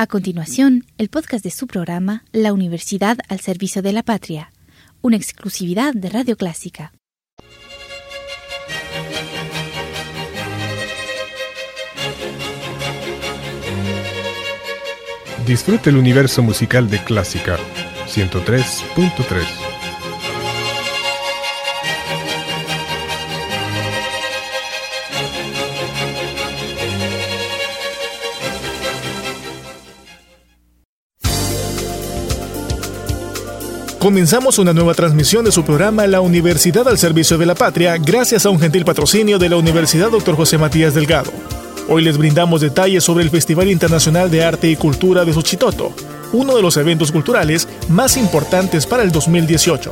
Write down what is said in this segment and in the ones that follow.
A continuación, el podcast de su programa La Universidad al Servicio de la Patria, una exclusividad de Radio Clásica. Disfrute el universo musical de Clásica 103.3. Comenzamos una nueva transmisión de su programa La Universidad al Servicio de la Patria gracias a un gentil patrocinio de la Universidad Dr. José Matías Delgado. Hoy les brindamos detalles sobre el Festival Internacional de Arte y Cultura de Suchitoto, uno de los eventos culturales más importantes para el 2018.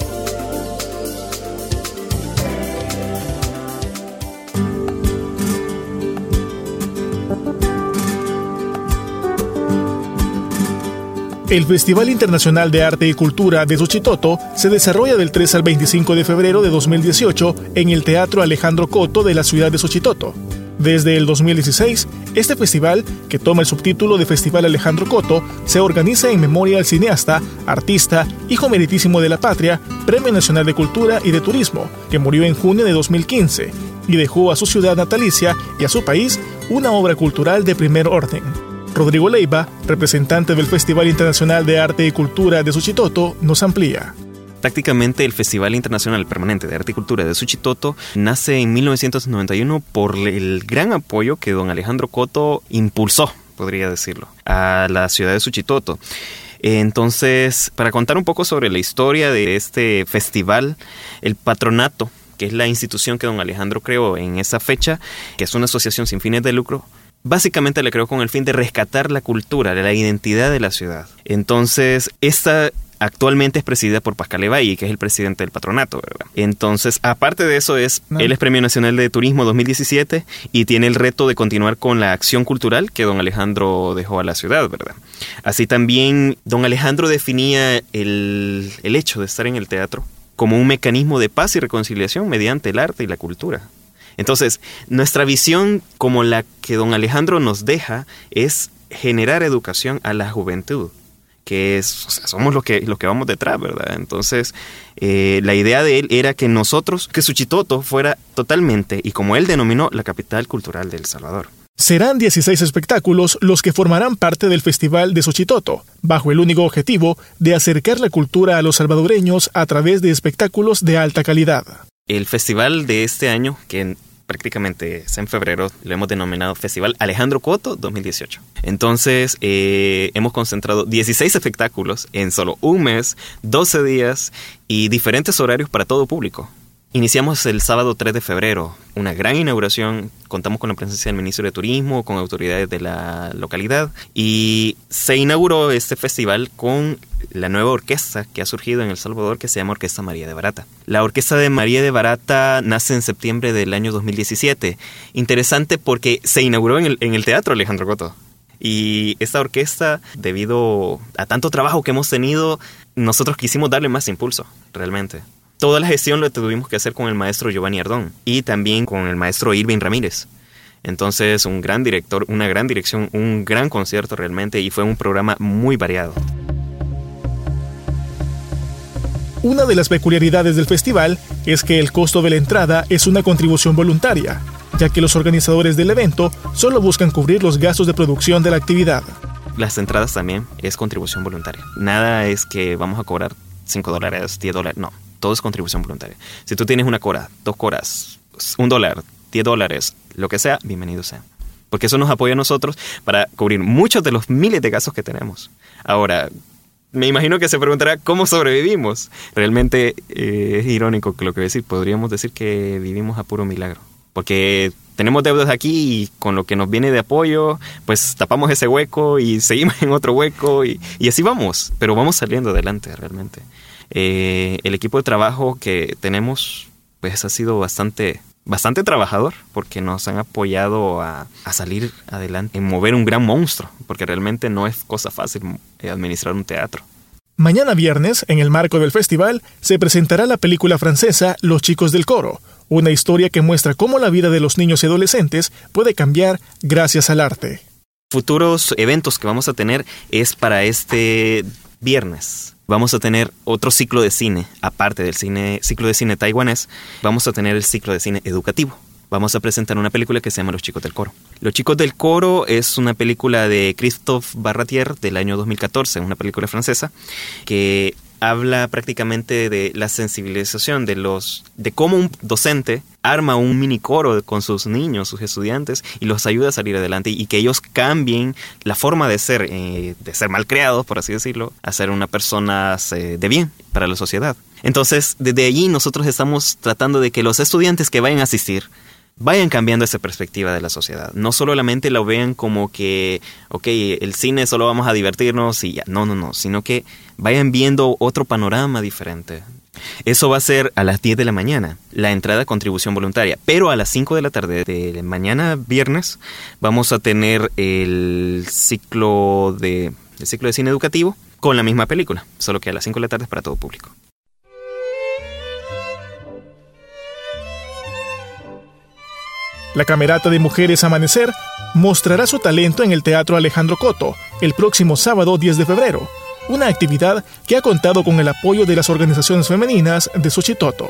El Festival Internacional de Arte y Cultura de Suchitoto se desarrolla del 3 al 25 de febrero de 2018 en el Teatro Alejandro Coto de la ciudad de Suchitoto. Desde el 2016, este festival, que toma el subtítulo de Festival Alejandro Coto, se organiza en memoria al cineasta, artista, hijo meritísimo de la patria, Premio Nacional de Cultura y de Turismo, que murió en junio de 2015 y dejó a su ciudad natalicia y a su país una obra cultural de primer orden. Rodrigo Leiva, representante del Festival Internacional de Arte y Cultura de Suchitoto, nos amplía. Prácticamente el Festival Internacional Permanente de Arte y Cultura de Suchitoto nace en 1991 por el gran apoyo que don Alejandro Coto impulsó, podría decirlo, a la ciudad de Suchitoto. Entonces, para contar un poco sobre la historia de este festival, el patronato que es la institución que don Alejandro creó en esa fecha, que es una asociación sin fines de lucro, básicamente le creó con el fin de rescatar la cultura, la identidad de la ciudad. Entonces, esta actualmente es presidida por Pascal Evalle, que es el presidente del patronato, ¿verdad? Entonces, aparte de eso, es, él es Premio Nacional de Turismo 2017 y tiene el reto de continuar con la acción cultural que don Alejandro dejó a la ciudad, ¿verdad? Así también, don Alejandro definía el, el hecho de estar en el teatro como un mecanismo de paz y reconciliación mediante el arte y la cultura. Entonces, nuestra visión como la que don Alejandro nos deja es generar educación a la juventud que es, somos los que, los que vamos detrás, ¿verdad? Entonces, eh, la idea de él era que nosotros, que Suchitoto fuera totalmente, y como él denominó, la capital cultural de El Salvador. Serán 16 espectáculos los que formarán parte del Festival de Suchitoto, bajo el único objetivo de acercar la cultura a los salvadoreños a través de espectáculos de alta calidad. El festival de este año, que prácticamente es en febrero, lo hemos denominado Festival Alejandro Coto 2018. Entonces, eh, hemos concentrado 16 espectáculos en solo un mes, 12 días y diferentes horarios para todo público. Iniciamos el sábado 3 de febrero, una gran inauguración, contamos con la presencia del ministro de Turismo, con autoridades de la localidad y se inauguró este festival con la nueva orquesta que ha surgido en El Salvador que se llama Orquesta María de Barata. La Orquesta de María de Barata nace en septiembre del año 2017. Interesante porque se inauguró en el, en el Teatro Alejandro Coto. Y esta orquesta, debido a tanto trabajo que hemos tenido, nosotros quisimos darle más impulso, realmente. Toda la gestión lo tuvimos que hacer con el maestro Giovanni Ardón y también con el maestro Irving Ramírez. Entonces, un gran director, una gran dirección, un gran concierto realmente y fue un programa muy variado. Una de las peculiaridades del festival es que el costo de la entrada es una contribución voluntaria, ya que los organizadores del evento solo buscan cubrir los gastos de producción de la actividad. Las entradas también es contribución voluntaria. Nada es que vamos a cobrar 5 dólares, 10 dólares, no todo es contribución voluntaria. Si tú tienes una cora, dos coras, un dólar, diez dólares, lo que sea, bienvenido sea. Porque eso nos apoya a nosotros para cubrir muchos de los miles de casos que tenemos. Ahora, me imagino que se preguntará cómo sobrevivimos. Realmente eh, es irónico lo que voy a decir. Podríamos decir que vivimos a puro milagro. Porque tenemos deudas aquí y con lo que nos viene de apoyo, pues tapamos ese hueco y seguimos en otro hueco y, así vamos. Pero vamos saliendo adelante realmente. Eh, el equipo de trabajo que tenemos pues ha sido bastante bastante trabajador porque nos han apoyado a, a, salir adelante, en mover un gran monstruo, porque realmente no es cosa fácil eh, administrar un teatro. Mañana viernes, en el marco del festival, se presentará la película francesa Los chicos del coro, una historia que muestra cómo la vida de los niños y adolescentes puede cambiar gracias al arte. Futuros eventos que vamos a tener es para este viernes. Vamos a tener otro ciclo de cine, aparte del cine, ciclo de cine taiwanés, vamos a tener el ciclo de cine educativo. Vamos a presentar una película que se llama Los Chicos del Coro. Los Chicos del Coro es una película de Christophe Barratier del año 2014, una película francesa, que habla prácticamente de la sensibilización de los de cómo un docente arma un mini coro con sus niños, sus estudiantes y los ayuda a salir adelante y que ellos cambien la forma de ser eh, de ser malcriados, por así decirlo, a ser una persona eh, de bien para la sociedad. Entonces, desde allí nosotros estamos tratando de que los estudiantes que vayan a asistir vayan cambiando esa perspectiva de la sociedad. No solamente lo vean como que, ok, el cine solo vamos a divertirnos y ya. No, no, no, sino que vayan viendo otro panorama diferente. Eso va a ser a las 10 de la mañana, la entrada contribución voluntaria. Pero a las 5 de la tarde de mañana, viernes, vamos a tener el ciclo de, el ciclo de cine educativo con la misma película, solo que a las 5 de la tarde es para todo público. La Camerata de Mujeres Amanecer mostrará su talento en el Teatro Alejandro Coto el próximo sábado 10 de febrero, una actividad que ha contado con el apoyo de las organizaciones femeninas de Suchitoto.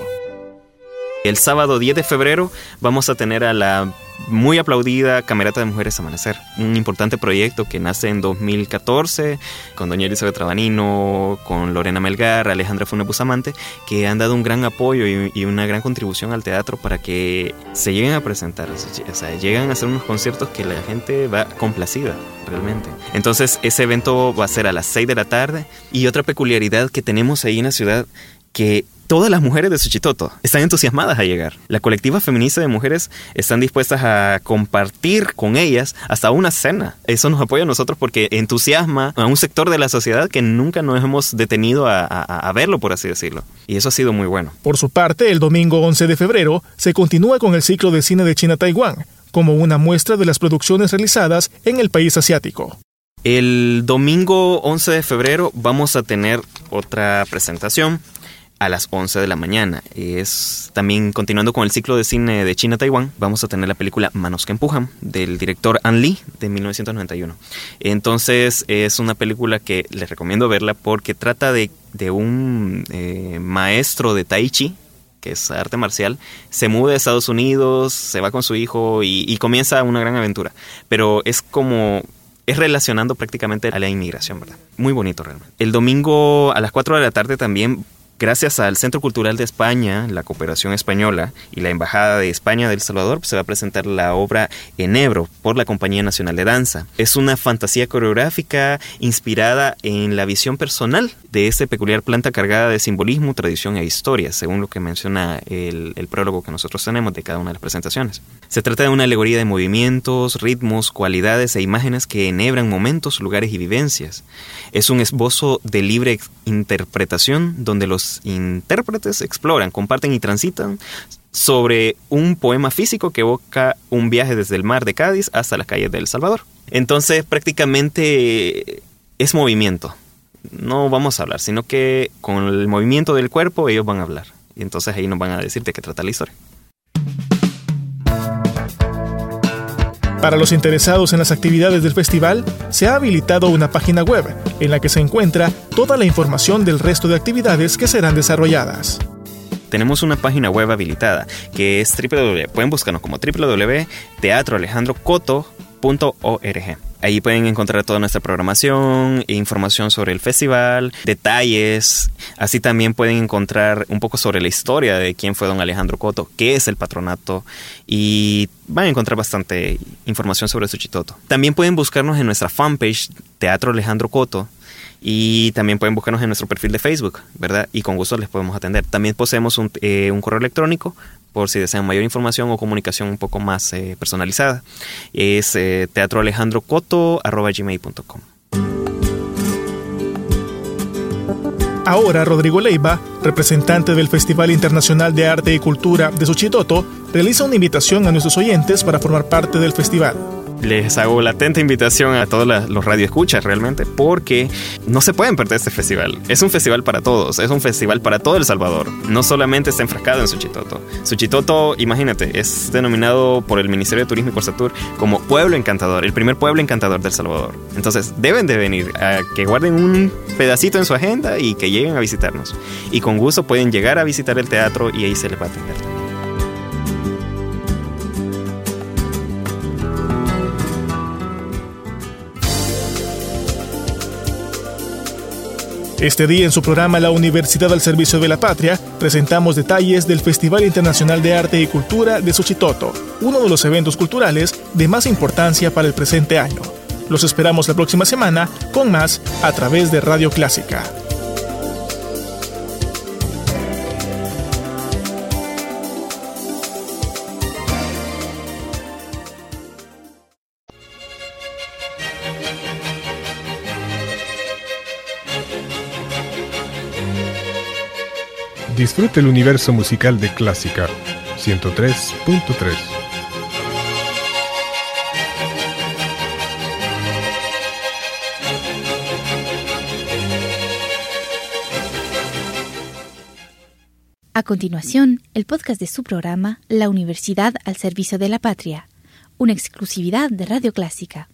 El sábado 10 de febrero vamos a tener a la muy aplaudida Camerata de Mujeres Amanecer, un importante proyecto que nace en 2014 con doña Elizabeth Trabanino, con Lorena Melgar, Alejandra Funes Busamante, que han dado un gran apoyo y, una gran contribución al teatro para que se lleguen a presentar, o sea, llegan a hacer unos conciertos que la gente va complacida realmente. Entonces ese evento va a ser a las 6 de la tarde y otra peculiaridad que tenemos ahí en la ciudad que todas las mujeres de Suchitoto están entusiasmadas a llegar. La colectiva feminista de mujeres están dispuestas a compartir con ellas hasta una cena. Eso nos apoya a nosotros porque entusiasma a un sector de la sociedad que nunca nos hemos detenido a, verlo, por así decirlo. Y eso ha sido muy bueno. Por su parte, el domingo 11 de febrero se continúa con el ciclo de cine de China-Taiwán, como una muestra de las producciones realizadas en el país asiático. El domingo 11 de febrero vamos a tener otra presentación a las 11 de la mañana. Es también continuando con el ciclo de cine de China-Taiwán, vamos a tener la película Manos que empujan del director An Lee de 1991. Entonces es una película que les recomiendo verla porque trata de, un eh, maestro de Tai Chi que es arte marcial, se muda a Estados Unidos, se va con su hijo y, y comienza una gran aventura. Pero es como es relacionando prácticamente a la inmigración, ¿verdad? Muy bonito realmente. El domingo a las 4 de la tarde también Gracias al Centro Cultural de España, la Cooperación Española y la Embajada de España del Salvador, se va a presentar la obra Enebro por la Compañía Nacional de Danza. Es una fantasía coreográfica inspirada en la visión personal de esta peculiar planta cargada de simbolismo, tradición e historia, según lo que menciona el, el prólogo que nosotros tenemos de cada una de las presentaciones. Se trata de una alegoría de movimientos, ritmos, cualidades e imágenes que enhebran momentos, lugares y vivencias. Es un esbozo de libre interpretación donde los intérpretes exploran, comparten y transitan sobre un poema físico que evoca un viaje desde el mar de Cádiz hasta las calles de El Salvador. Entonces prácticamente es movimiento. No vamos a hablar, sino que con el movimiento del cuerpo ellos van a hablar. Y entonces ahí nos van a decir de qué trata la historia. Para los interesados en las actividades del festival, se ha habilitado una página web en la que se encuentra toda la información del resto de actividades que serán desarrolladas. Tenemos una página web habilitada que es www, pueden buscarnos como www.teatroalejandrocoto.org. Ahí pueden encontrar toda nuestra programación, información sobre el festival, detalles. Así también pueden encontrar un poco sobre la historia de quién fue don Alejandro Coto, qué es el patronato y van a encontrar bastante información sobre Suchitoto. También pueden buscarnos en nuestra fanpage Teatro Alejandro Coto y también pueden buscarnos en nuestro perfil de Facebook, ¿verdad? Y con gusto les podemos atender. También poseemos un, eh, un correo electrónico por si desean mayor información o comunicación un poco más eh, personalizada. Es eh, Ahora Rodrigo Leiva, representante del Festival Internacional de Arte y Cultura de Suchitoto, realiza una invitación a nuestros oyentes para formar parte del festival. Les hago la atenta invitación a todos los radioescuchas realmente, porque no se pueden perder este festival. Es un festival para todos, es un festival para todo El Salvador. No solamente está enfrascado en Suchitoto. Suchitoto, imagínate, es denominado por el Ministerio de Turismo y Corsatur como Pueblo Encantador, el primer pueblo encantador del Salvador. Entonces, deben de venir a que guarden un pedacito en su agenda y que lleguen a visitarnos. Y con gusto pueden llegar a visitar el teatro y ahí se les va a atender. Este día en su programa La Universidad al Servicio de la Patria presentamos detalles del Festival Internacional de Arte y Cultura de Suchitoto, uno de los eventos culturales de más importancia para el presente año. Los esperamos la próxima semana con más a través de Radio Clásica. Disfrute el universo musical de Clásica 103.3. A continuación, el podcast de su programa La Universidad al Servicio de la Patria, una exclusividad de Radio Clásica.